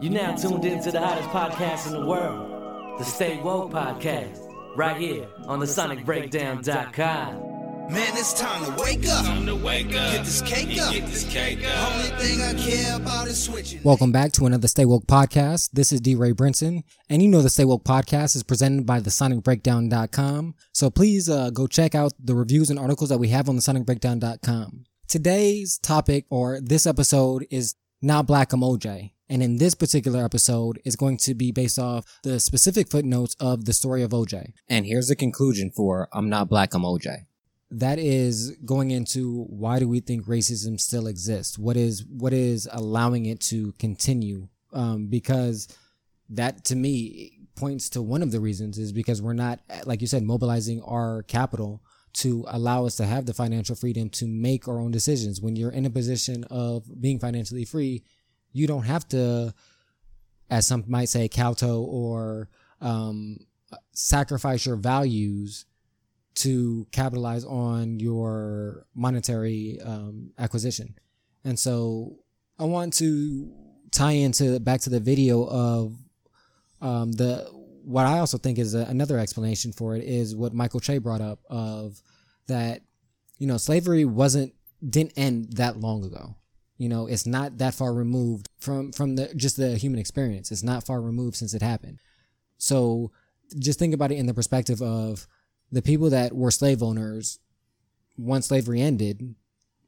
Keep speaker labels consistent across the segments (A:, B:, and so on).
A: You now tuned in to the hottest podcast in the world, the Stay Woke Podcast, right here on the SonicBreakdown.com.
B: Man, it's time to wake up.
C: Time to wake up.
B: Get this cake up.
C: Get this cake up.
B: Only thing I care about is switching.
D: Welcome back to another Stay Woke podcast. This is D. Ray Brinson, and you know the Stay Woke podcast is presented by the SonicBreakdown.com. So please uh, go check out the reviews and articles that we have on the SonicBreakdown.com. Today's topic, or this episode, is Not Black I'm OJ. And in this particular episode is going to be based off the specific footnotes of the story of OJ. And here's the conclusion for I'm Not Black I'm OJ. that is going into why do we think racism still exists what is what is allowing it to continue um, because that to me points to one of the reasons is because we're not like you said mobilizing our capital to allow us to have the financial freedom to make our own decisions when you're in a position of being financially free you don't have to as some might say kowtow or um, sacrifice your values to capitalize on your monetary um, acquisition. And so I want to tie into back to the video of um, the what I also think is a, another explanation for it is what Michael Che brought up of that you know slavery wasn't didn't end that long ago. You know, it's not that far removed from from the just the human experience. It's not far removed since it happened. So just think about it in the perspective of the people that were slave owners once slavery ended,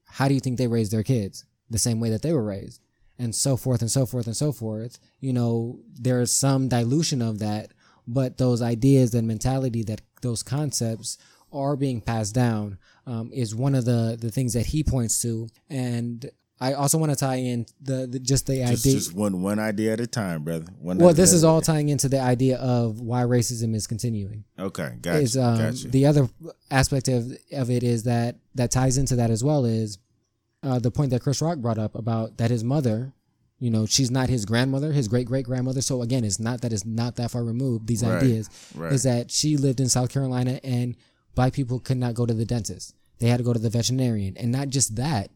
D: how do you think they raised their kids? The same way that they were raised. And so forth and so forth and so forth. You know, there's some dilution of that, but those ideas and mentality that those concepts are being passed down um, is one of the the things that he points to. And I also want to tie in the, the just the
E: Just,
D: idea.
E: just one one idea at a time, brother. One
D: well, this is all tying into the idea of why racism is continuing.
E: Okay, gotcha.
D: is um,
E: gotcha.
D: the other aspect of of it is that that ties into that as well is uh, the point that Chris Rock brought up about that his mother, you know, she's not his grandmother, his great great grandmother. So again, it's not that it's not that far removed. These
E: Right,
D: ideas
E: right.
D: is that she lived in South Carolina and black people could not go to the dentist. They had to go to the veterinarian, and not just that,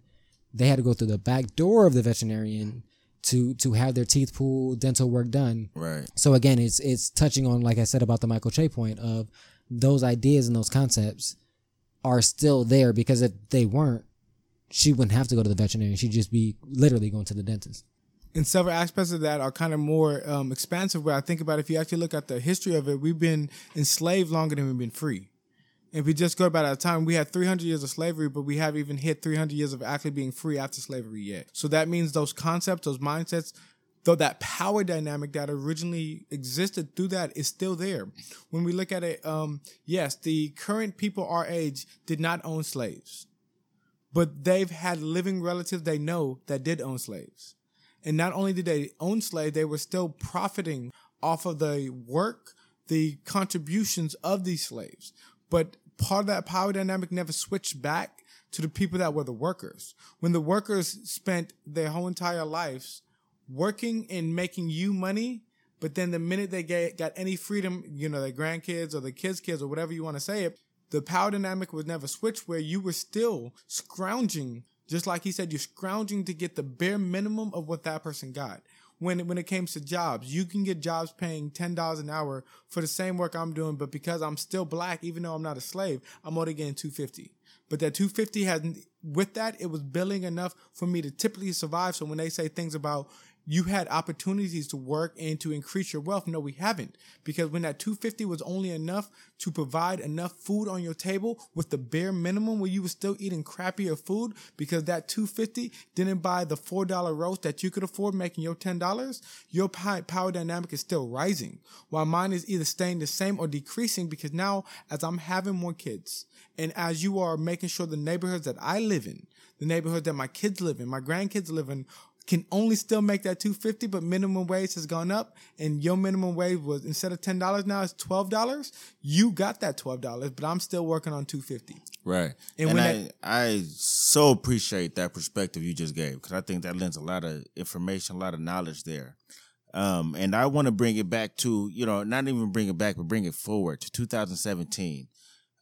D: they had to go through the back door of the veterinarian to to have their teeth pulled, dental work done.
E: right.
D: So again, it's it's touching on like I said about the Michael Che point of those ideas and those concepts are still there because if they weren't, she wouldn't have to go to the veterinarian. She'd just be literally going to the dentist.
F: and several aspects of that are kind of more um, expansive. Where I think about if you actually look at the history of it, we've been enslaved longer than we've been free. If we just go about our time, we had 300 years of slavery, but we haven't even hit 300 years of actually being free after slavery yet. So that means those concepts, those mindsets, though that power dynamic that originally existed through that is still there. When we look at it, um, yes, the current people our age did not own slaves, but they've had living relatives they know that did own slaves. And not only did they own slaves, they were still profiting off of the work, the contributions of these slaves. But part of that power dynamic never switched back to the people that were the workers. When the workers spent their whole entire lives working and making you money, but then the minute they get, got any freedom, you know, their grandkids or their kids' kids or whatever you want to say it, the power dynamic was never switched where you were still scrounging, just like he said, you're scrounging to get the bare minimum of what that person got. When, when it comes to jobs, you can get jobs paying $10 an hour for the same work I'm doing, but because I'm still black, even though I'm not a slave, I'm only getting 250 but that 250 has with that it was billing enough for me to typically survive. So when they say things about you had opportunities to work and to increase your wealth. No we haven't. Because when that 250 was only enough to provide enough food on your table with the bare minimum where you were still eating crappier food because that 250 didn't buy the $4 roast that you could afford making your $10 your power dynamic is still rising while mine is either staying the same or decreasing because now as i'm having more kids and as you are making sure the neighborhoods that I live in, the neighborhood that my kids live in, my grandkids live in, can only still make that 250 but minimum wage has gone up and your minimum wage was instead of $10 now it's $12 you got that $12 but i'm still working on 250
E: Right.
F: And
E: And,
F: when
E: I,
F: that-
E: I so appreciate that perspective you just gave because I think that lends a lot of information, a lot of knowledge there. Um, and I want to bring it back to, you know, not even bring it back, but bring it forward to 2017.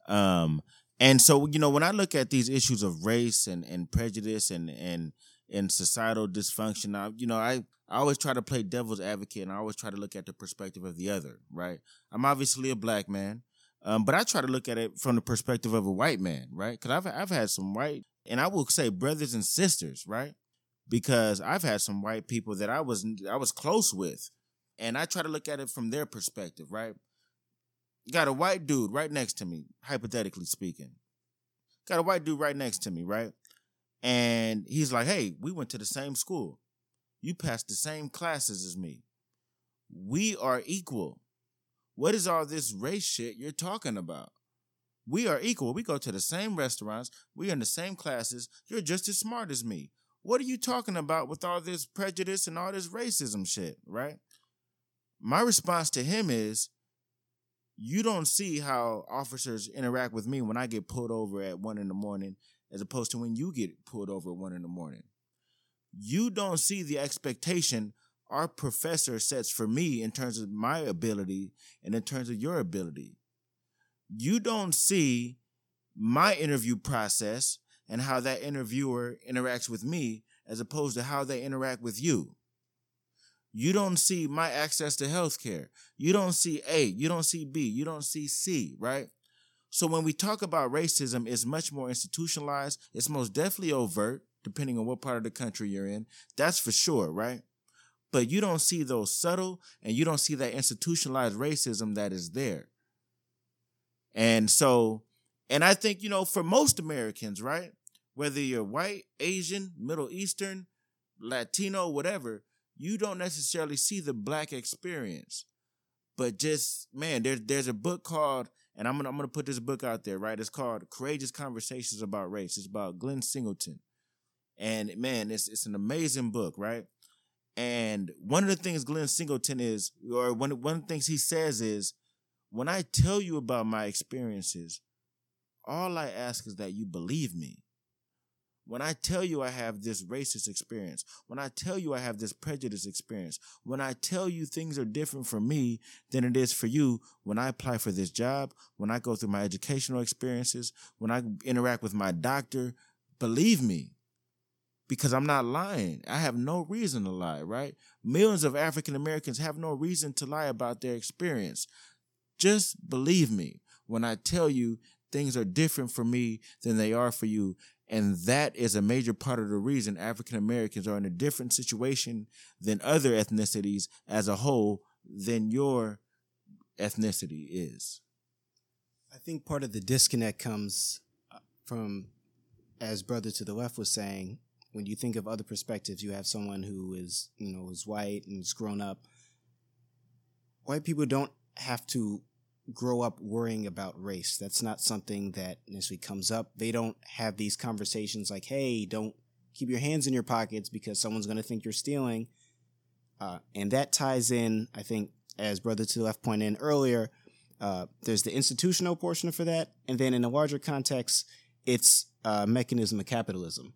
E: Um, and so, you know, when I look at these issues of race and, and prejudice and, and and societal dysfunction. I, you know, I, I always try to play devil's advocate and I always try to look at the perspective of the other, right? I'm obviously a black man, um, but I try to look at it from the perspective of a white man, right? Because I've, I've had some white, and I will say brothers and sisters, right? Because I've had some white people that I was I was close with, and I try to look at it from their perspective, right? Got a white dude right next to me, hypothetically speaking. Got a white dude right next to me, right? And he's like, hey, we went to the same school. You passed the same classes as me. We are equal. What is all this race shit you're talking about? We are equal. We go to the same restaurants. We are in the same classes. You're just as smart as me. What are you talking about with all this prejudice and all this racism shit, right? My response to him is, you don't see how officers interact with me when I get pulled over at one in the morning as opposed to when you get pulled over at one in the morning. You don't see the expectation our professor sets for me in terms of my ability and in terms of your ability. You don't see my interview process and how that interviewer interacts with me as opposed to how they interact with you. You don't see my access to healthcare. You don't see A. You don't see B. You don't see C, right? So when we talk about racism, it's much more institutionalized. It's most definitely overt, depending on what part of the country you're in. That's for sure, right? But you don't see those subtle and you don't see that institutionalized racism that is there. And so, and I think, you know, for most Americans, right? Whether you're white, Asian, Middle Eastern, Latino, whatever, you don't necessarily see the black experience. But just man, there's there's a book called, and I'm gonna I'm gonna put this book out there, right? It's called Courageous Conversations About Race. It's about Glenn Singleton. And man, it's it's an amazing book, right? And one of the things Glenn Singleton is, or one one of the things he says is, when I tell you about my experiences, all I ask is that you believe me. When I tell you I have this racist experience, when I tell you I have this prejudice experience, when I tell you things are different for me than it is for you, when I apply for this job, when I go through my educational experiences, when I interact with my doctor, believe me. Because I'm not lying. I have no reason to lie, right? Millions of African Americans have no reason to lie about their experience. Just believe me when I tell you things are different for me than they are for you. And that is a major part of the reason African Americans are in a different situation than other ethnicities as a whole than your ethnicity is.
C: I think part of the disconnect comes uh, from, as brother to the left was saying, when you think of other perspectives, you have someone who is, you know, is white and is grown up. White people don't have to grow up worrying about race. That's not something that necessarily comes up. They don't have these conversations like, hey, don't keep your hands in your pockets because someone's going to think you're stealing. Uh, and that ties in, I think, as Brother to the Left pointed in earlier, uh, there's the institutional portion for that. And then in a larger context, it's a mechanism of capitalism.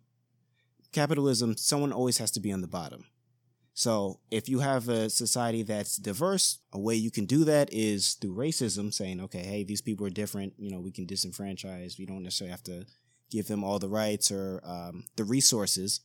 C: Capitalism, someone always has to be on the bottom. So if you have a society that's diverse, a way you can do that is through racism, saying, okay, hey, these people are different. You know, we can disenfranchise. We don't necessarily have to give them all the rights or um, the resources.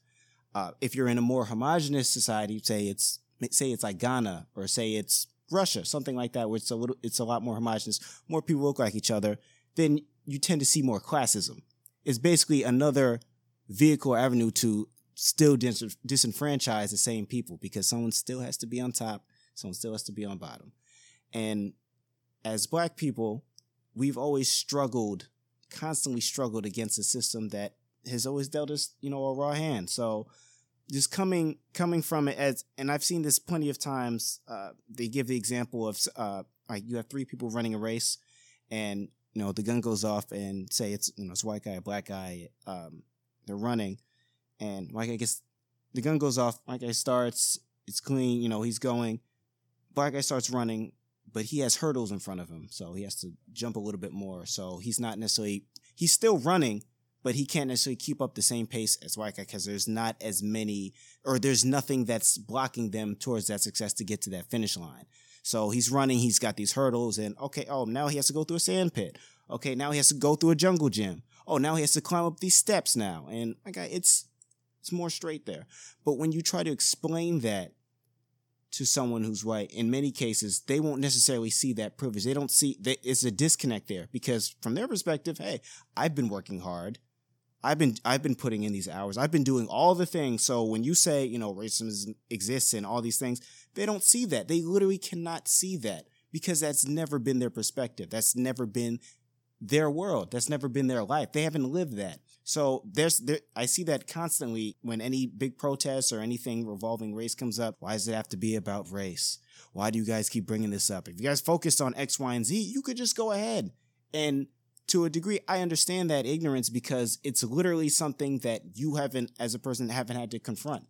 C: Uh, if you're in a more homogenous society, say it's say it's like Ghana or say it's Russia, something like that, where it's a little, it's a lot more homogenous, more people look like each other, then you tend to see more classism. It's basically another vehicle avenue to still dis- disenfranchise the same people because someone still has to be on top, someone still has to be on bottom. And as black people, we've always struggled, constantly struggled against a system that has always dealt us, you know, a raw hand. So just coming coming from it as and I've seen this plenty of times, uh, they give the example of uh, like you have three people running a race and you know the gun goes off and say it's you know it's a white guy, a black guy, um, they're running and like I guess the gun goes off. Guy starts. It's clean. You know he's going. Black guy starts running, but he has hurdles in front of him, so he has to jump a little bit more. So he's not necessarily he's still running, but he can't necessarily keep up the same pace as white guy because there's not as many or there's nothing that's blocking them towards that success to get to that finish line. So he's running, he's got these hurdles, and okay, oh, now he has to go through a sand pit. Okay, now he has to go through a jungle gym. Oh, now he has to climb up these steps now. And okay, it's It's more straight there. But when you try to explain that to someone who's white, in many cases, they won't necessarily see that privilege. They don't see that it's a disconnect there because from their perspective, hey, I've been working hard. I've been I've been putting in these hours. I've been doing all the things. So when you say, you know, racism exists and all these things, they don't see that. They literally cannot see that because that's never been their perspective. That's never been their world. That's never been their life. They haven't lived that. So there's there I see that constantly when any big protests or anything revolving race comes up. Why does it have to be about race? Why do you guys keep bringing this up? If you guys focused on X, Y, and Z, you could just go ahead and to a degree, I understand that ignorance because it's literally something that you haven't, as a person, haven't had to confront.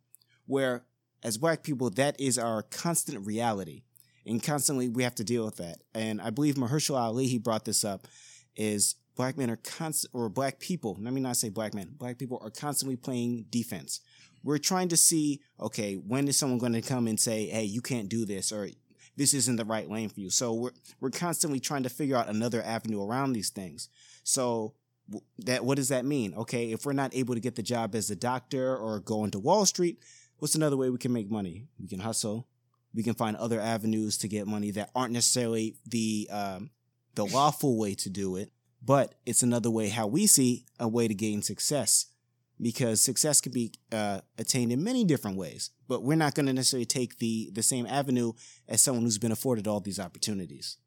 C: Where, as black people, that is our constant reality. And constantly we have to deal with that. And I believe Mahershala Ali, he brought this up, is black men are constant, or black people, let me not say black men, black people are constantly playing defense. We're trying to see, okay, when is someone going to come and say, hey, you can't do this, or this isn't the right lane for you. So we're we're constantly trying to figure out another avenue around these things. So that what does that mean? Okay, if we're not able to get the job as a doctor or go into Wall Street, what's another way we can make money? We can hustle. We can find other avenues to get money that aren't necessarily the um, the lawful way to do it, but it's another way how we see a way to gain success because success can be uh, attained in many different ways but we're not going to necessarily take the the same avenue as someone who's been afforded all these opportunities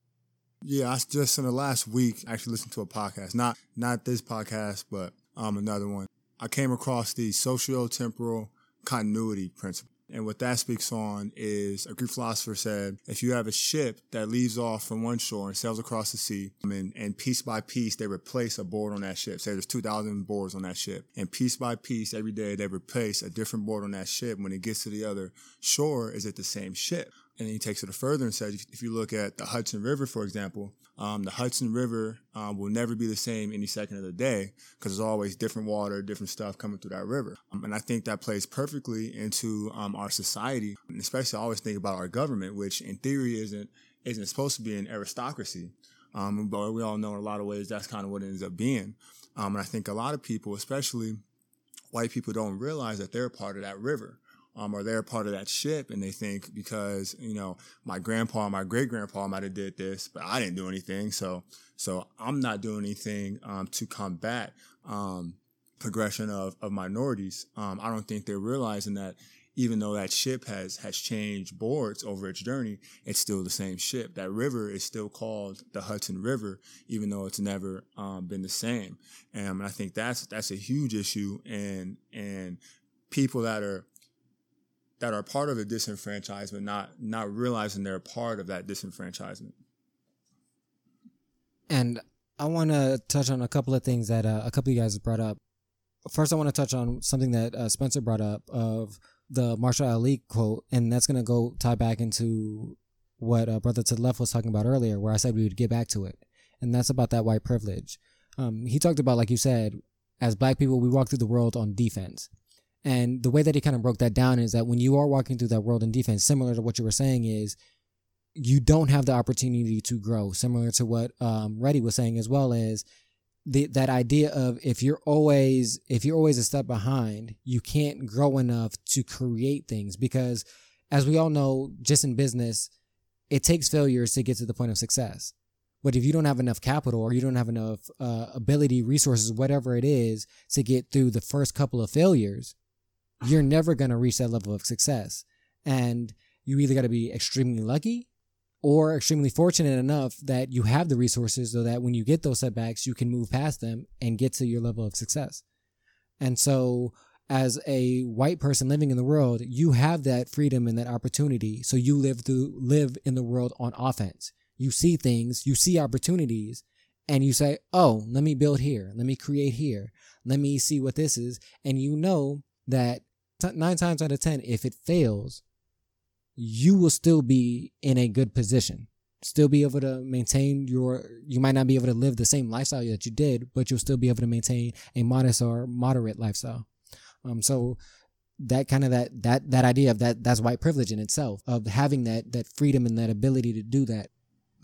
G: Yeah, I just in the last week actually listened to a podcast, not not this podcast, but um another one. I came across the socio-temporal continuity principle. And what that speaks on is a Greek philosopher said, if you have a ship that leaves off from one shore and sails across the sea, and, and piece by piece they replace a board on that ship. Say there's 2,000 boards on that ship. And piece by piece, every day they replace a different board on that ship. When it gets to the other shore, is it the same ship? And then he takes it further and says, if, you look at the Hudson River, for example, um, the Hudson River um, will never be the same any second of the day because there's always different water, different stuff coming through that river. Um, and I think that plays perfectly into um, our society, and especially I always think about our government, which in theory isn't isn't supposed to be an aristocracy. Um, but we all know in a lot of ways that's kind of what it ends up being. Um, and I think a lot of people, especially white people, don't realize that they're part of that river um, or they're part of that ship and they think because, you know, my grandpa, my great grandpa might have did this, but I didn't do anything. So, so I'm not doing anything, um, to combat, um, progression of, of minorities. Um, I don't think they're realizing that even though that ship has, has changed boards over its journey, it's still the same ship. That river is still called the Hudson River, even though it's never, um, been the same. And I think that's, that's a huge issue and, and people that are, that are part of the disenfranchisement, not not realizing they're part of that disenfranchisement.
D: And I want to touch on a couple of things that uh, a couple of you guys brought up. First, I want to touch on something that uh, Spencer brought up of the Mahershala Ali quote, and that's going to go tie back into what uh, Brother to the Left was talking about earlier, where I said we would get back to it, and that's about that white privilege. Um, he talked about, like you said, as black people, we walk through the world on defense. And the way that he kind of broke that down is that when you are walking through that world in defense, similar to what you were saying, is you don't have the opportunity to grow. Similar to what um, Reddy was saying as well is the, that idea of if you're always if you're always a step behind, you can't grow enough to create things because, as we all know, just in business, it takes failures to get to the point of success. But if you don't have enough capital or you don't have enough uh, ability, resources, whatever it is, to get through the first couple of failures, you're never going to reach that level of success. And you either got to be extremely lucky or extremely fortunate enough that you have the resources so that when you get those setbacks, you can move past them and get to your level of success. And so, as a white person living in the world, you have that freedom and that opportunity. So you live through, live in the world on offense. You see things, you see opportunities, and you say, Oh, let me build here. Let me create here. Let me see what this is. And you know that nine times out of 10, if it fails, you will still be in a good position. Still be able to maintain your, you might not be able to live the same lifestyle that you did, but you'll still be able to maintain a modest or moderate lifestyle. Um, so that kind of that, that, that idea of that, that's white privilege in itself of having that, that freedom and that ability to do that.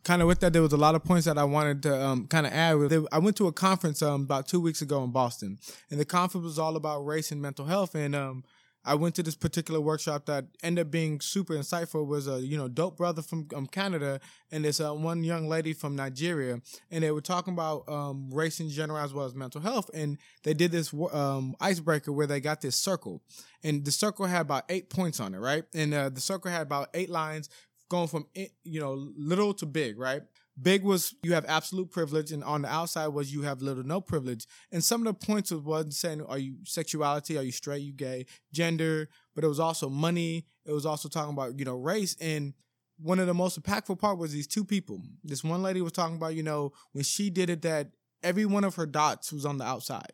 F: kind of with that, there was a lot of points that I wanted to um, kind of add. I went to a conference um, about two weeks ago in Boston, and the conference was all about race and mental health. And um, I went to this particular workshop that ended up being super insightful. Was a you know dope brother from um, Canada and this uh, one young lady from Nigeria, and they were talking about um, race in general as well as mental health. And they did this um, icebreaker where they got this circle, and the circle had about eight points on it, right? And uh, the circle had about eight lines going from you know little to big, right? Big was you have absolute privilege, and on the outside was you have little no privilege. And some of the points was wasn't saying are you sexuality, are you straight, you gay, gender, but it was also money. It was also talking about you know race. And one of the most impactful part was these two people. This one lady was talking about you know when she did it that every one of her dots was on the outside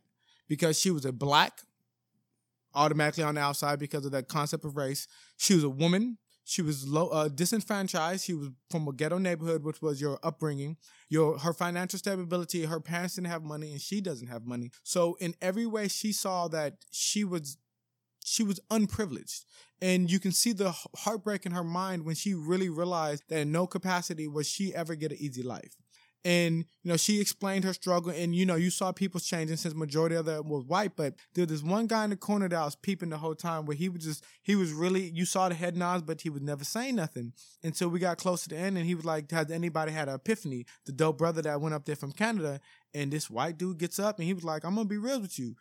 F: because she was a black automatically on the outside because of that concept of race. She was a woman. She was low, uh, disenfranchised. She was from a ghetto neighborhood, which was your upbringing, your her financial stability. Her parents didn't have money, and she doesn't have money. So in every way, she saw that she was she was unprivileged. And you can see the heartbreak in her mind when she really realized that in no capacity was she ever get an easy life. And you know, she explained her struggle, and you know, you saw people changing since majority of them was white. But there was this one guy in the corner that was peeping the whole time, where he was just he was really you saw the head nods, but he was never saying nothing until we got close to the end, and he was like, "Has anybody had an epiphany?" The dope brother that went up there from Canada, and this white dude gets up and he was like, "I'm gonna be real with you."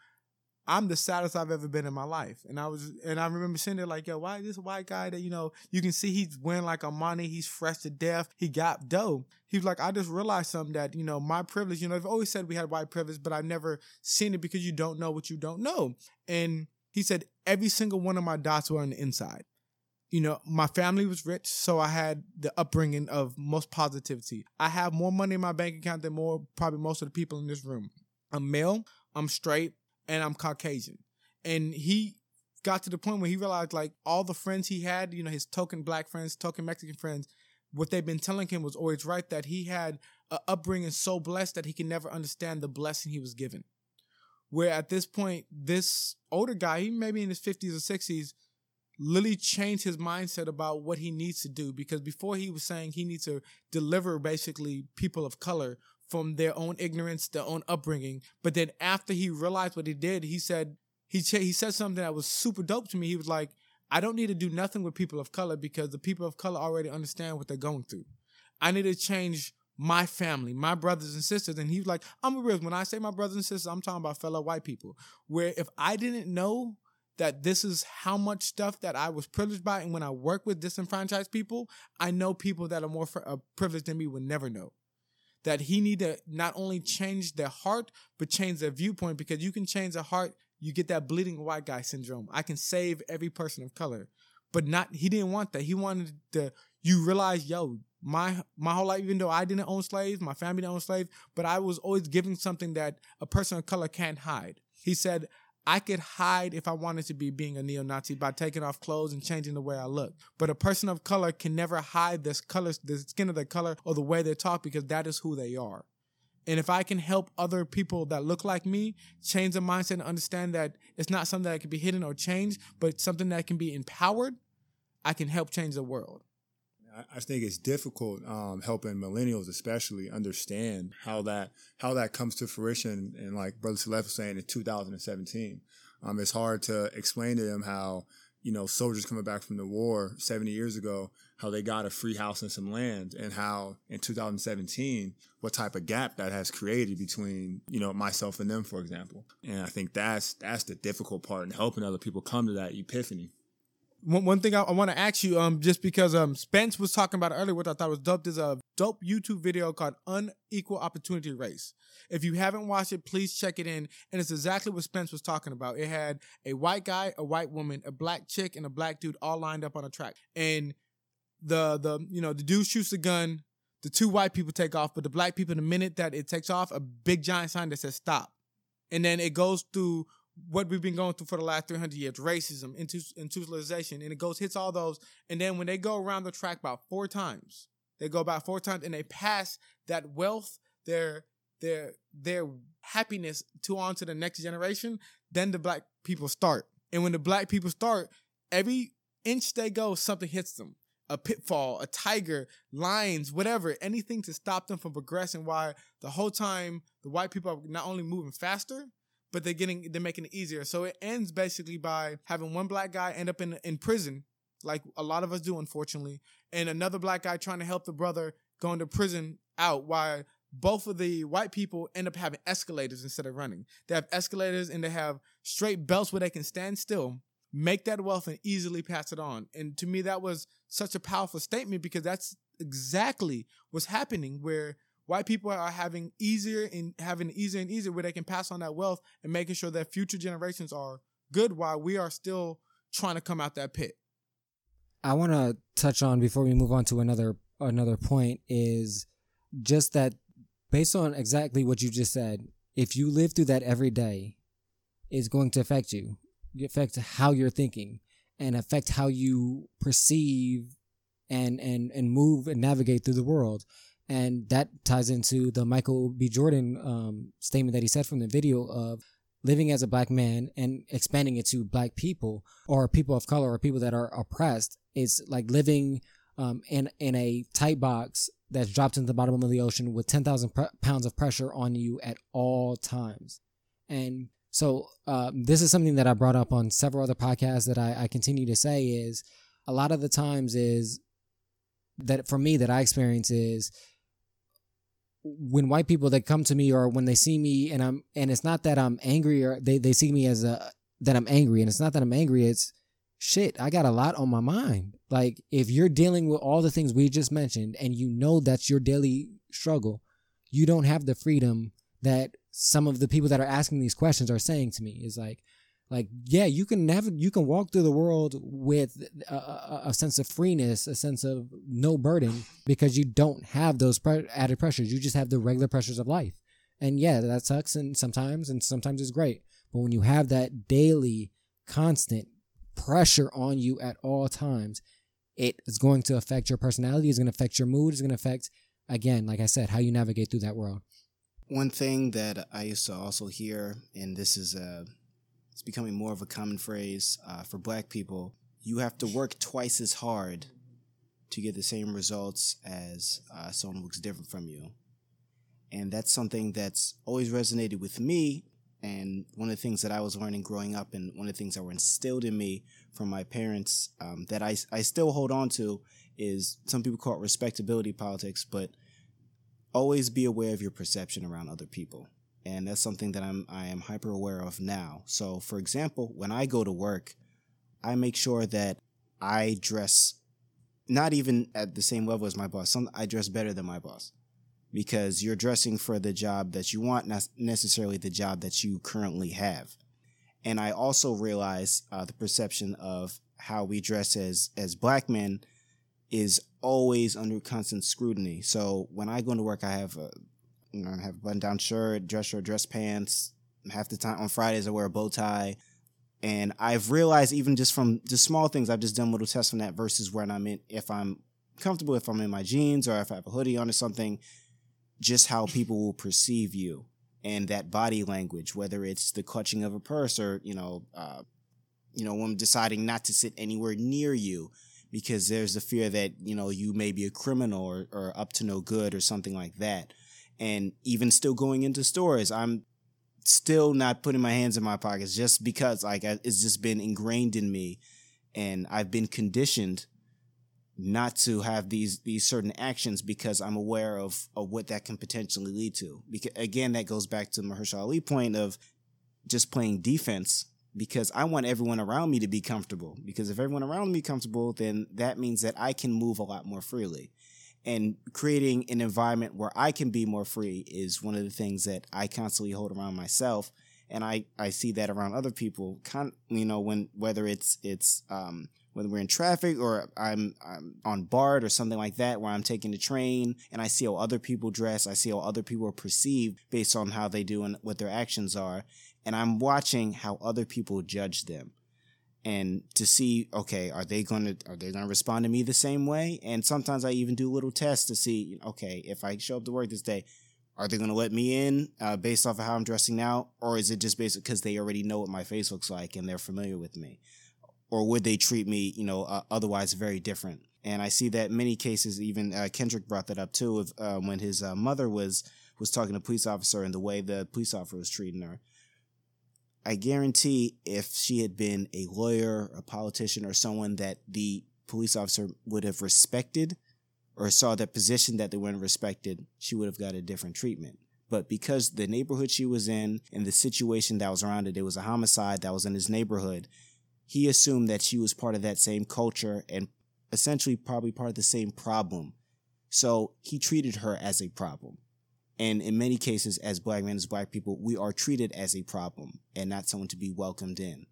F: I'm the saddest I've ever been in my life. And I was, and I remember sitting there like, yo, why is this white guy that, you know, you can see he's wearing like a money, he's fresh to death, he got dough. He was like, I just realized something that, you know, my privilege, you know, I've always said we had white privilege, but I've never seen it because you don't know what you don't know. And he said, every single one of my dots were on the inside. You know, my family was rich, so I had the upbringing of most positivity. I have more money in my bank account than more, probably most of the people in this room. I'm male, I'm straight, and I'm Caucasian. And he got to the point where he realized like all the friends he had, you know, his token black friends, token Mexican friends, what they've been telling him was always right that he had an upbringing so blessed that he can never understand the blessing he was given. Where at this point, this older guy, he maybe in his 50s or 60s, literally changed his mindset about what he needs to do because before he was saying he needs to deliver basically people of color from their own ignorance, their own upbringing. But then after he realized what he did, he said he ch- he said something that was super dope to me. He was like, "I don't need to do nothing with people of color because the people of color already understand what they're going through. I need to change." My family, my brothers and sisters, and he was like, "I'm a real." When I say my brothers and sisters, I'm talking about fellow white people. Where if I didn't know that this is how much stuff that I was privileged by, and when I work with disenfranchised people, I know people that are more fr- uh, privileged than me would never know that he need to not only change their heart but change their viewpoint because you can change their heart you get that bleeding white guy syndrome. I can save every person of color. But not he didn't want that. He wanted to you realize yo my my whole life even though i didn't own slaves my family didn't own slaves but i was always giving something that a person of color can't hide. He said I could hide if I wanted to be being a neo Nazi by taking off clothes and changing the way I look. But a person of color can never hide this color, the skin of their color or the way they talk because that is who they are. And if I can help other people that look like me change their mindset and understand that it's not something that can be hidden or changed, but something that can be empowered, I can help change the world.
G: I- think it's difficult um, helping millennials, especially, understand how that how that comes to fruition. And like Brother to the Left was saying, in 2017, um, it's hard to explain to them how you know soldiers coming back from the war 70 years ago, how they got a free house and some land, and how in 2017, what type of gap that has created between you know myself and them, for example. And I think that's that's the difficult part in helping other people come to that epiphany.
F: One, one thing I, I want to ask you, um, just because um Spence was talking about earlier, what I thought was dope. There's a dope YouTube video called "Unequal Opportunity Race." If you haven't watched it, please check it in. And it's exactly what Spence was talking about. It had a white guy, a white woman, a black chick, and a black dude all lined up on a track. And the the you know the dude shoots the gun. The two white people take off, but the black people, in the minute that it takes off, a big giant sign that says "Stop," and then it goes through what we've been going through for the last 300 years racism institutionalization and it goes hits all those and then when they go around the track about four times they go about four times and they pass that wealth their their their happiness to on to the next generation then the black people start and when the black people start every inch they go something hits them a pitfall, a tiger, lions, whatever, anything to stop them from progressing. Why the whole time the white people are not only moving faster, but they're getting they're making it easier. So it ends basically by having one black guy end up in in prison, like a lot of us do, unfortunately, and another black guy trying to help the brother going to prison out. While both of the white people end up having escalators instead of running. They have escalators and they have straight belts where they can stand still, make that wealth, and easily pass it on. And to me, that was such a powerful statement because that's exactly what's happening where white people are having easier and having easier and easier where they can pass on that wealth and making sure that future generations are good while we are still trying to come out that pit.
D: I want to touch on before we move on to another another point is just that based on exactly what you just said, if you live through that every day, it's going to affect you, affect how you're thinking, and affect how you perceive and and and move and navigate through the world. And that ties into the Michael B. Jordan um, statement that he said from the video of living as a black man and expanding it to black people or people of color or people that are oppressed is like living um, in in a tight box that's dropped into the bottom of the ocean with 10,000 pr- pounds of pressure on you at all times. And so uh, this is something that I brought up on several other podcasts that I, I continue to say is a lot of the times is that for me that I experience is when white people that come to me or when they see me and I'm and it's not that I'm angry or they, they see me as a that I'm angry and it's not that I'm angry it's shit I got a lot on my mind. Like if you're dealing with all the things we just mentioned and you know that's your daily struggle you don't have the freedom that some of the people that are asking these questions are saying to me. Is like like yeah you can never you can walk through the world with a, a, a sense of freeness a sense of no burden because you don't have those pre- added pressures. You just have the regular pressures of life. And yeah that sucks and sometimes and sometimes it's great. But when you have that daily constant pressure on you at all times it is going to affect your personality. It's going to affect your mood. It's going to affect again like i said how you navigate through that world.
C: One thing that I used to also hear, and this is uh, it's becoming more of a common phrase uh, for Black people, you have to work twice as hard to get the same results as uh, someone who looks different from you, and that's something that's always resonated with me. And one of the things that I was learning growing up, and one of the things that were instilled in me from my parents, um, that I I still hold on to, is some people call it respectability politics, but always be aware of your perception around other people and that's something that i'm i am hyper aware of now. So for example when i go to work i make sure that i dress not even at the same level as my boss. Some i dress better than my boss because you're dressing for the job that you want not necessarily the job that you currently have. And i also realize uh, the perception of how we dress as as black men is always under constant scrutiny. So when I go into work, I have a, you know, I have a button down shirt, dress shirt, dress pants. Half the time on Fridays, I wear a bow tie. And I've realized even just from just small things, I've just done little tests on that versus when I'm in, if I'm comfortable, if I'm in my jeans or if I have a hoodie on or something, just how people will perceive you and that body language, whether it's the clutching of a purse or, you know, uh, you know, when deciding not to sit anywhere near you because there's the fear that you know you may be a criminal or, or up to no good or something like that and even still going into stores i'm still not putting my hands in my pockets just because like it's just been ingrained in me and i've been conditioned not to have these these certain actions because i'm aware of, of what that can potentially lead to because again that goes back to Mahershala Ali point of just playing defense because I want everyone around me to be comfortable. Because if everyone around me comfortable, then that means that I can move a lot more freely. And creating an environment where I can be more free is one of the things that I constantly hold around myself. And I, I see that around other people, con- you know, when, whether it's, it's, um, whether we're in traffic or I'm, I'm on BART or something like that, where I'm taking the train and I see how other people dress, I see how other people are perceived based on how they do and what their actions are and I'm watching how other people judge them and to see okay are they to are they to respond to me the same way and sometimes I even do little tests to see okay if I show up to work this day are they to let me in uh, based off of how I'm dressing now or is it just because they already know what my face looks like and they're familiar with me or would they treat me you know uh, otherwise very different and I see that many cases. Even uh, Kendrick brought that up too, of uh, when his uh, mother was was talking to police officer and the way the police officer was treating her. I guarantee if she had been a lawyer, a politician, or someone that the police officer would have respected or saw that position that they weren't respected, she would have got a different treatment. But because the neighborhood she was in and the situation that was around it, it was a homicide that was in his neighborhood, he assumed that she was part of that same culture and essentially probably part of the same problem. So he treated her as a problem. And in many cases, as black men, as black people, we are treated as a problem and not someone to be welcomed in.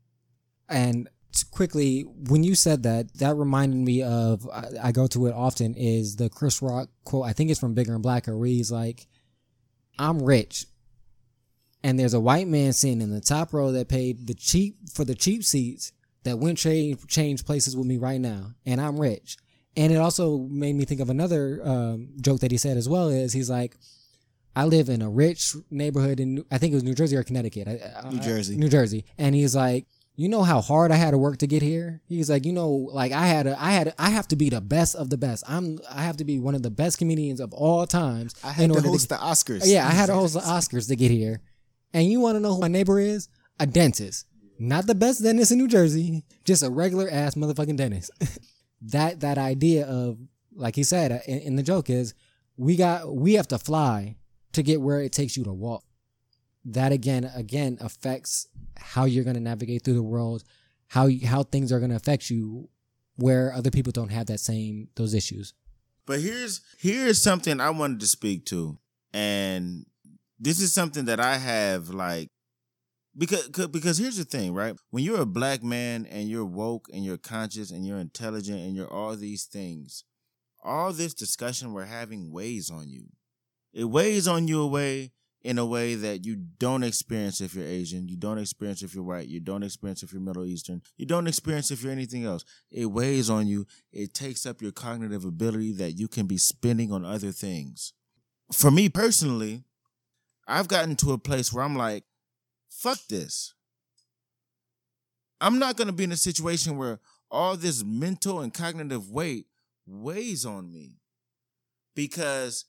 D: And quickly, when you said that, that reminded me of I, I go to it often is the Chris Rock quote. I think it's from Bigger and Blacker, where he's like, "I'm rich, and there's a white man sitting in the top row that paid the cheap for the cheap seats that went change change places with me right now, and I'm rich." And it also made me think of another um, joke that he said as well. Is he's like, I live in a rich neighborhood in I think it was New Jersey or Connecticut. I-
C: New Jersey.
D: New Jersey. And he's like, you know how hard I had to work to get here? He's like, you know, like I had to, I had, to, I have to be the best of the best. I'm, I have to be one of the best comedians of all times.
C: I had to host the Oscars.
D: Yeah, I had to host the Oscars to get here. And you want to know who my neighbor is? A dentist. Not the best dentist in New Jersey, just a regular ass motherfucking dentist. that that idea of like he said uh, in, in the joke is we got we have to fly to get where it takes you to walk. That again again affects how you're going to navigate through the world, how how things are going to affect you where other people don't have that same those issues.
E: But here's here's something I wanted to speak to, and this is something that I have like because because here's the thing, right? When you're a black man and you're woke and you're conscious and you're intelligent and you're all these things, all this discussion we're having weighs on you. It weighs on you a way in a way that you don't experience if you're Asian, you don't experience if you're white, you don't experience if you're Middle Eastern, you don't experience if you're anything else. It weighs on you. It takes up your cognitive ability that you can be spending on other things. For me personally, I've gotten to a place where I'm like, fuck this. I'm not going to be in a situation where all this mental and cognitive weight weighs on me because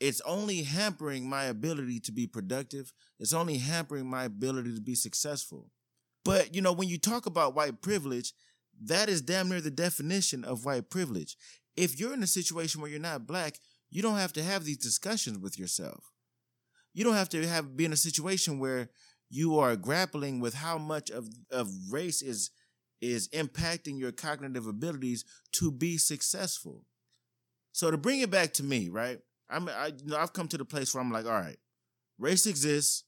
E: it's only hampering my ability to be productive. It's only hampering my ability to be successful. But, you know, when you talk about white privilege, that is damn near the definition of white privilege. If you're in a situation where you're not black, you don't have to have these discussions with yourself. You don't have to have be in a situation where you are grappling with how much of, of race is is impacting your cognitive abilities to be successful. So to bring it back to me, right? I'm I you know I've come to the place where I'm like, all right, race exists,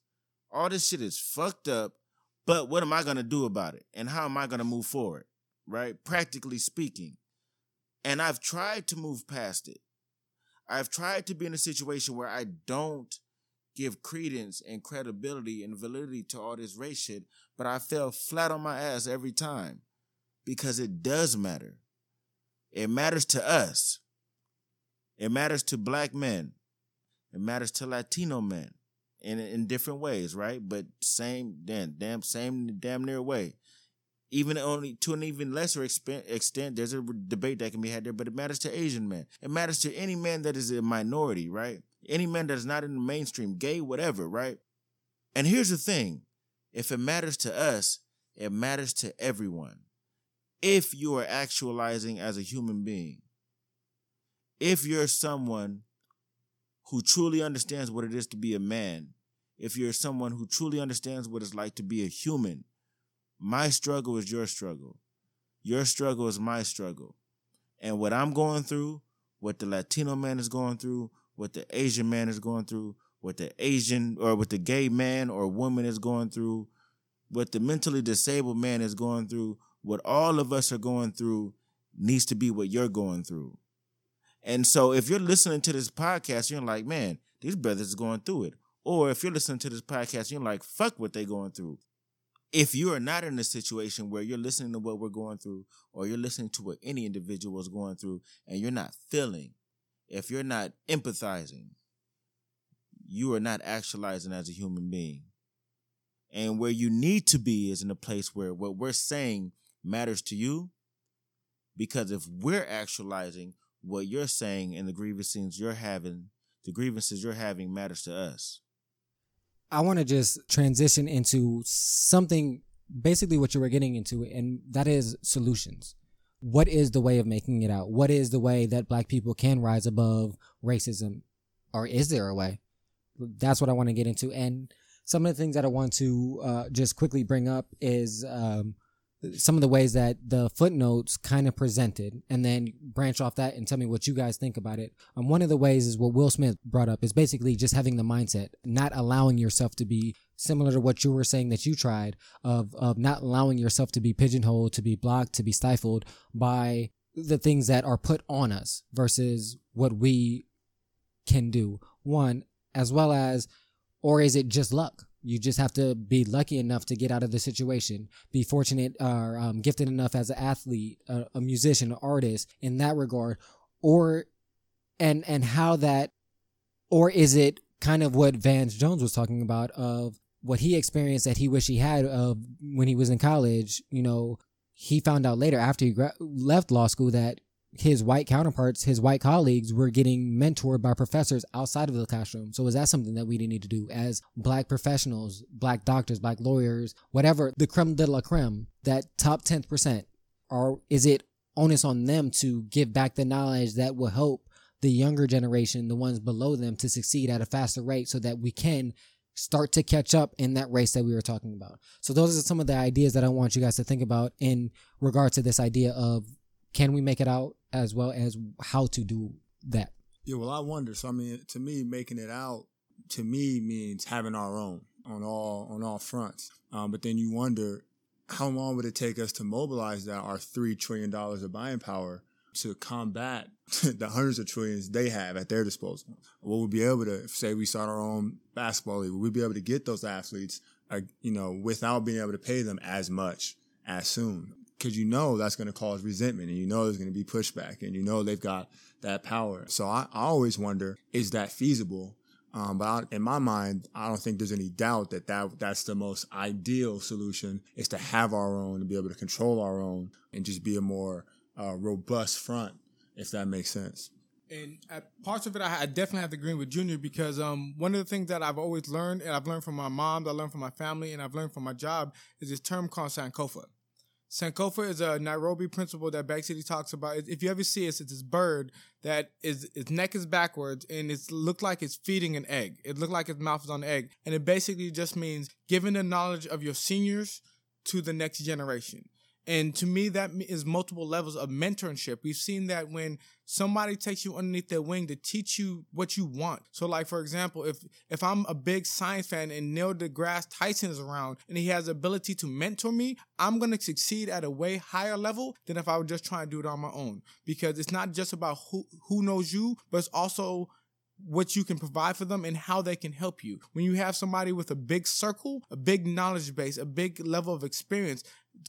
E: all this shit is fucked up, but what am I gonna do about it? And how am I gonna move forward? Right? Practically speaking. And I've tried to move past it. I've tried to be in a situation where I don't give credence and credibility and validity to all this race shit, but I fell flat on my ass every time because it does matter. It matters to us. It matters to black men. It matters to Latino men in in different ways, right? But same damn damn same damn near way. Even only to an even lesser extent, there's a debate that can be had there, but it matters to Asian men. It matters to any man that is a minority, right? Any man that is not in the mainstream, gay, whatever, right? And here's the thing if it matters to us, it matters to everyone. If you are actualizing as a human being, if you're someone who truly understands what it is to be a man, if you're someone who truly understands what it's like to be a human, my struggle is your struggle. Your struggle is my struggle. And what I'm going through, what the Latino man is going through, what the Asian man is going through, what the Asian or what the gay man or woman is going through, what the mentally disabled man is going through, what all of us are going through needs to be what you're going through. And so if you're listening to this podcast, you're like, man, these brothers are going through it. Or if you're listening to this podcast, you're like, fuck what they're going through. If you are not in a situation where you're listening to what we're going through, or you're listening to what any individual is going through, and you're not feeling, if you're not empathizing, you are not actualizing as a human being. And where you need to be is in a place where what we're saying matters to you, Because if we're actualizing what you're saying and the grievances you're having, the grievances you're having matters to us.
D: I want to just transition into something basically what you were getting into, and that is solutions. What is the way of making it out? What is the way that black people can rise above racism? Or is there a way? That's what I want to get into. And some of the things that I want to uh, just quickly bring up is um, some of the ways that the footnotes kind of presented and then branch off that and tell me what you guys think about it. Um, one of the ways is what Will Smith brought up is basically just having the mindset, not allowing yourself to be similar to what you were saying that you tried of, of not allowing yourself to be pigeonholed, to be blocked, to be stifled by the things that are put on us versus what we can do. One, as well as, or is it just luck? You just have to be lucky enough to get out of the situation, be fortunate or um, gifted enough as an athlete, a, a musician, an artist in that regard, or and and how that, or is it kind of what Van Jones was talking about of what he experienced that he wished he had of when he was in college. You know, he found out later after he gra- left law school that his white counterparts, his white colleagues were getting mentored by professors outside of the classroom. So is that something that we need to do as black professionals, black doctors, black lawyers, whatever, the creme de la creme, that top 10%? Or is it onus on them to give back the knowledge that will help the younger generation, the ones below them, to succeed at a faster rate so that we can start to catch up in that race that we were talking about. So those are some of the ideas that I want you guys to think about in regard to this idea of can we make it out as well as how to do that.
G: Yeah, well, I wonder. So, I mean, to me, making it out to me means having our own on all on all fronts. Um, but then you wonder how long would it take us to mobilize that our three trillion dollars of buying power to combat the hundreds of trillions they have at their disposal? Will we be able to say we start our own basketball league? Will we be able to get those athletes, uh, you know, without being able to pay them as much as soon? Because you know that's going to cause resentment and you know there's going to be pushback and you know they've got that power. So I, I always wonder, is that feasible? Um, but I, in my mind, I don't think there's any doubt that, that that's the most ideal solution is to have our own, and be able to control our own and just be a more uh, robust front, if that makes sense.
F: And parts of it, I, I definitely have to agree with Junior because um, one of the things that I've always learned, and I've learned from my mom, I learned from my family, and I've learned from my job, is this term called Sankofa. Sankofa is a Nairobi principle that basically talks about. If you ever see it, it's this bird that is its neck is backwards and it looked like it's feeding an egg. It looked like its mouth is on the egg, and it basically just means giving the knowledge of your seniors to the next generation. And to me, that is multiple levels of mentorship. We've seen that when somebody takes you underneath their wing to teach you what you want. So, like for example, if if I'm a big science fan and Neil deGrasse Tyson is around and he has the ability to mentor me, I'm gonna succeed at a way higher level than if I would just trying to do it on my own. Because it's not just about who who knows you, but it's also what you can provide for them and how they can help you. When you have somebody with a big circle, a big knowledge base, a big level of experience,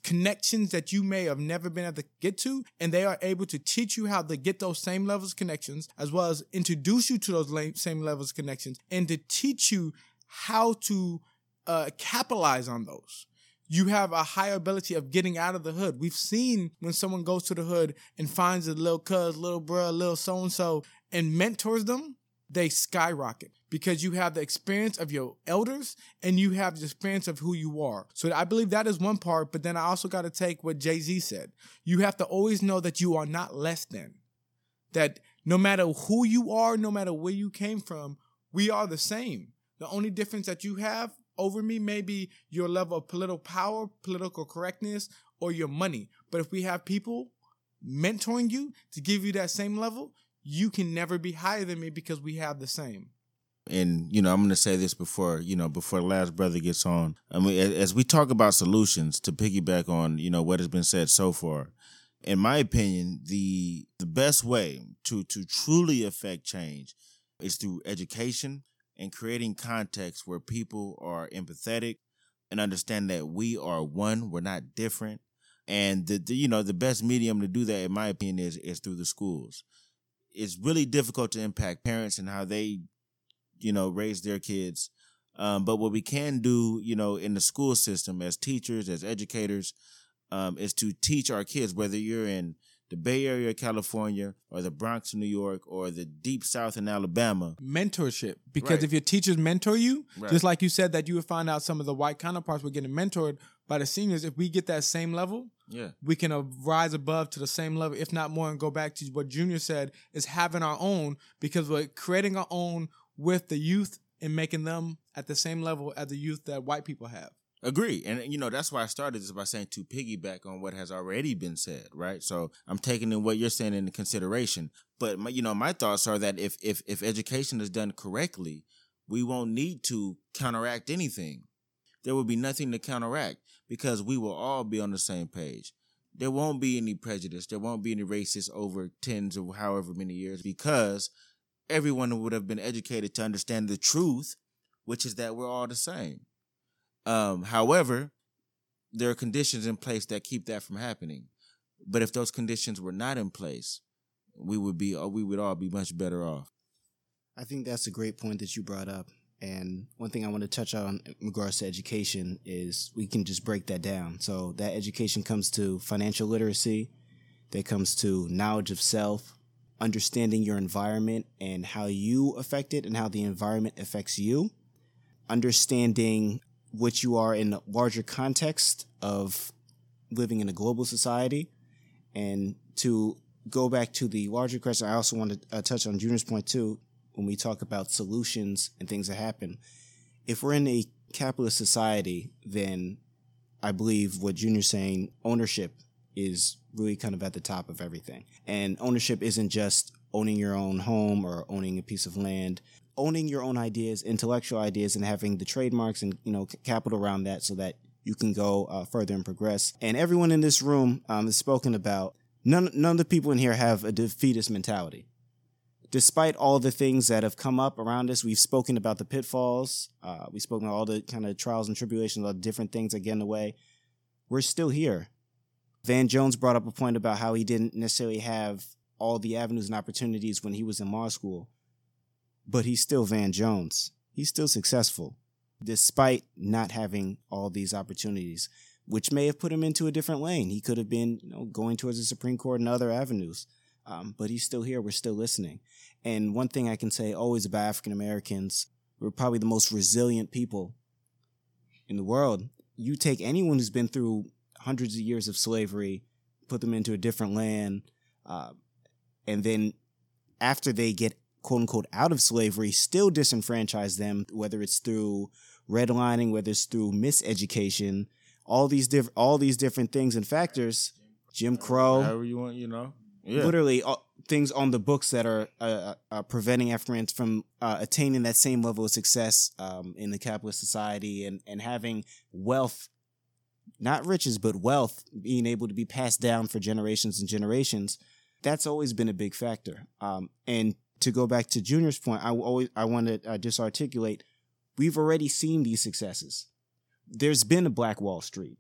F: connections that you may have never been able to get to, and they are able to teach you how to get those same levels of connections, as well as introduce you to those same levels of connections, and to teach you how to uh, capitalize on those you have a higher ability of getting out of the hood. We've seen when someone goes to the hood and finds a little cuz, little bruh, little so and so, and mentors them, they skyrocket because you have the experience of your elders and you have the experience of who you are. So I believe that is one part, but then I also got to take what Jay Z said. You have to always know that you are not less than. That no matter who you are, no matter where you came from, we are the same. The only difference that you have over me may be your level of political power, political correctness, or your money. But if we have people mentoring you to give you that same level, you can never be higher than me because we have the same.
E: And you know, I'm going to say this before you know before the last brother gets on. I mean, as we talk about solutions to piggyback on you know what has been said so far, in my opinion, the the best way to to truly affect change is through education and creating context where people are empathetic and understand that we are one, we're not different. And the, the you know the best medium to do that, in my opinion, is is through the schools it's really difficult to impact parents and how they, you know, raise their kids. Um, but what we can do, you know, in the school system as teachers, as educators, um, is to teach our kids, whether you're in the Bay Area, of California, or the Bronx, New York, or the deep South in Alabama.
F: mentorship because
E: Right.
F: if your teachers mentor you
E: Right.
F: just like you said that you would find out some of the white counterparts were getting mentored by the seniors if we get that same level
E: Yeah.
F: we can uh, rise above to the same level if not more and go back to what junior said is having our own because we're creating our own with the youth and making them at the same level as the youth that white people have
E: Agree. And you know, that's why I started this by saying to piggyback on what has already been said, right? So I'm taking in what you're saying into consideration. But my, you know, my thoughts are that if if if education is done correctly, we won't need to counteract anything. There will be nothing to counteract because we will all be on the same page. There won't be any prejudice. There won't be any racist over tens or however many years because everyone would have been educated to understand the truth, which is that we're all the same. Um, however, there are conditions in place that keep that from happening. But if those conditions were not in place, we would be we would all be much better off.
C: I think that's a great point that you brought up. And one thing I want to touch on in regards to education is we can just break that down. So that education comes to financial literacy, that comes to knowledge of self, understanding your environment and how you affect it and how the environment affects you, understanding what you are in the larger context of living in a global society. And to go back to the larger question, I also want to uh, touch on Junior's point too when we talk about solutions and things that happen. If we're in a capitalist society, then I believe what Junior's saying, ownership is really kind of at the top of everything. And ownership isn't just owning your own home or owning a piece of land. Owning your own ideas, intellectual ideas, and having the trademarks and you know capital around that, so that you can go uh, further and progress. And everyone in this room um, has spoken about. None, none of the people in here have a defeatist mentality despite all the things that have come up around us, we've spoken about the pitfalls. Uh, we've spoken about all the kind of trials and tribulations, all the different things that get in the way. We're still here. Van Jones brought up a point about how he didn't necessarily have all the avenues and opportunities when he was in law school, but he's still Van Jones. He's still successful, despite not having all these opportunities, which may have put him into a different lane. He could have been, you know, going towards the Supreme Court and other avenues. Um, but he's still here. We're still listening. And one thing I can say always about African Americans, we're probably the most resilient people in the world. You take anyone who's been through hundreds of years of slavery, put them into a different land, uh, and then after they get quote unquote out of slavery, still disenfranchise them, whether it's through redlining, whether it's through miseducation, all these different all these different things and factors. Jim Crow,
E: However you want, you know. Yeah.
C: literally uh, things on the books that are uh, uh, preventing Africans from uh, attaining that same level of success um, in the capitalist society and, and having wealth, not riches, but wealth being able to be passed down for generations and generations. That's always been a big factor. Um, and to go back to Junior's point, I always I want to uh, just articulate: we've already seen these successes. There's been a Black Wall Street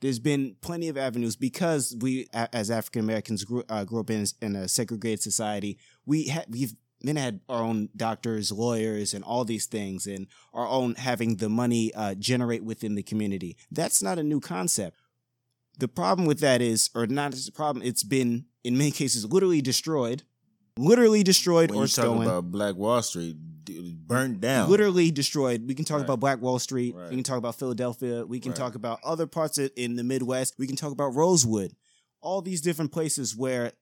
C: there's been plenty of avenues because we, as African Americans, grew, uh, grew up in, in a segregated society. We ha- we've then had our own doctors, lawyers, and all these things, and our own having the money uh, generate within the community. That's not a new concept. The problem with that is, or not as a problem, it's been in many cases literally destroyed, literally destroyed
E: when
C: or stolen
E: about Black Wall Street, burned down.
C: literally destroyed. We can talk
E: Right.
C: about Black Wall Street.
E: Right.
C: We can talk about Philadelphia. We can
E: Right.
C: talk about other parts of, in the Midwest. We can talk about Rosewood. All these different places where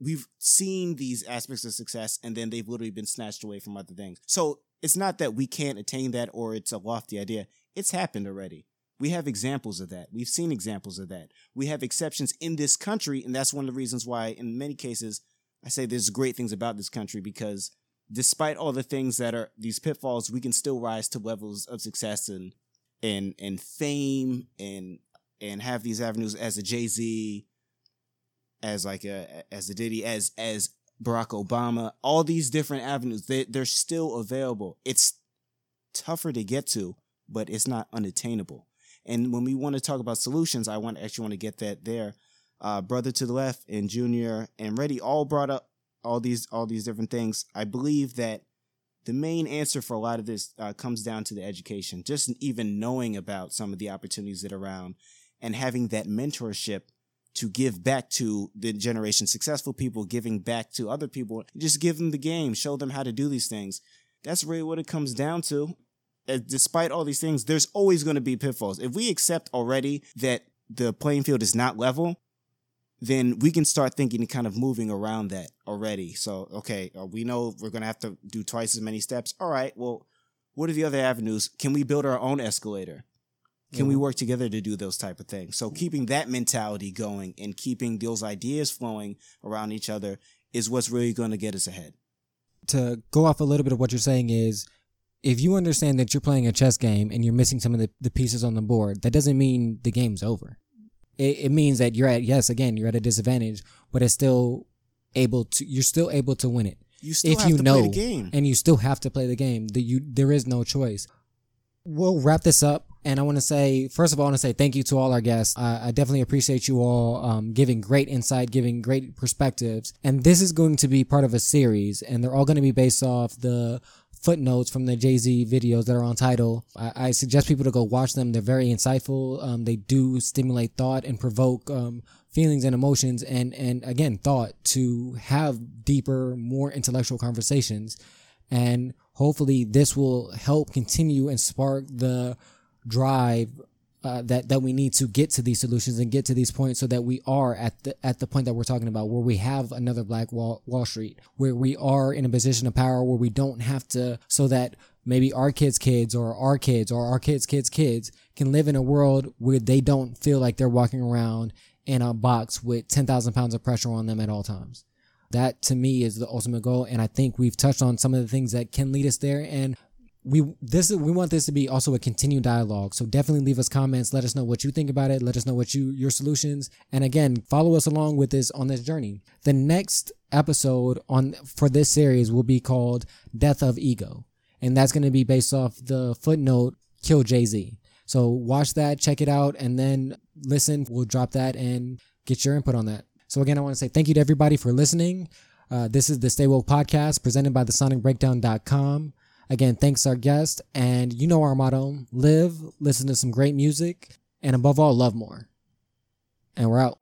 C: we've seen these aspects of success and then they've literally been snatched away from other things. So it's not that we can't attain that or it's a lofty idea. It's happened already. We have examples of that. We've seen examples of that. We have exceptions in this country, and that's one of the reasons why, in many cases, I say there's great things about this country because despite all the things that are these pitfalls, we can still rise to levels of success and and and fame and and have these avenues as a Jay Z, as like a as a Diddy, as as Barack Obama, all these different avenues. They they're still available. It's tougher to get to, but it's not unattainable. And when we want to talk about solutions, I want actually want to get that there. Uh, brother to the left and Junior and Reddy all brought up all these all these different things. I believe that the main answer for a lot of this uh, comes down to the education. Just even knowing about some of the opportunities that are around and having that mentorship to give back to the generation, successful people giving back to other people. Just give them the game, show them how to do these things. That's really what it comes down to. Despite all these things, there's always going to be pitfalls. If we accept already that the playing field is not level, then we can start thinking and kind of moving around that already. So, okay, uh, we know we're going to have to do twice as many steps. All right, well, what are the other avenues? Can we build our own escalator? Can we work together to do those type of things? So keeping that mentality going and keeping those ideas flowing around each other is what's really going to get us ahead.
D: to go off a little bit of what you're saying is if you understand that you're playing a chess game and you're missing some of the, the pieces on the board, that doesn't mean the game's over. It, it means that you're at, yes, again, you're at a disadvantage, but it's still able to, you're still able to win it.
C: You still
D: if
C: have
D: you
C: to
D: know,
C: play the game.
D: and you still have to play the game. The, you, there is no choice. We'll wrap this up. And I want to say, first of all, I want to say thank you to all our guests. I, I definitely appreciate you all um, giving great insight, giving great perspectives. And this is going to be part of a series, and they're all going to be based off the footnotes from the Jay Z videos that are on Tidal. I, I suggest people to go watch them. They're very insightful. Um, they do stimulate thought and provoke um, feelings and emotions, and and again, thought to have deeper, more intellectual conversations. And hopefully, this will help continue and spark the drive uh, that that we need to get to these solutions and get to these points so that we are at the at the point that we're talking about where we have another black wall wall street where we are in a position of power where we don't have to so that maybe our kids kids or our kids or our kids kids kids can live in a world where they don't feel like they're walking around in a box with 10,000 pounds of pressure on them at all times. That to me is the ultimate goal and i think we've touched on some of the things that can lead us there and we this is we want this to be also a continued dialogue. So definitely leave us comments. Let us know what you think about it. Let us know what you your solutions. And again follow us along with this on this journey. The next episode on for this series will be called death of ego. And that's going to be based off the footnote kill jay-z. So watch that check it out and then listen. We'll drop that and get your input on that. So again i want to say thank you to everybody for listening. Uh, this is the Stay Woke podcast presented by the sonicbreakdown.com. Again, thanks our guest. And you know our motto live, listen to some great music, and above all, love more. And we're out.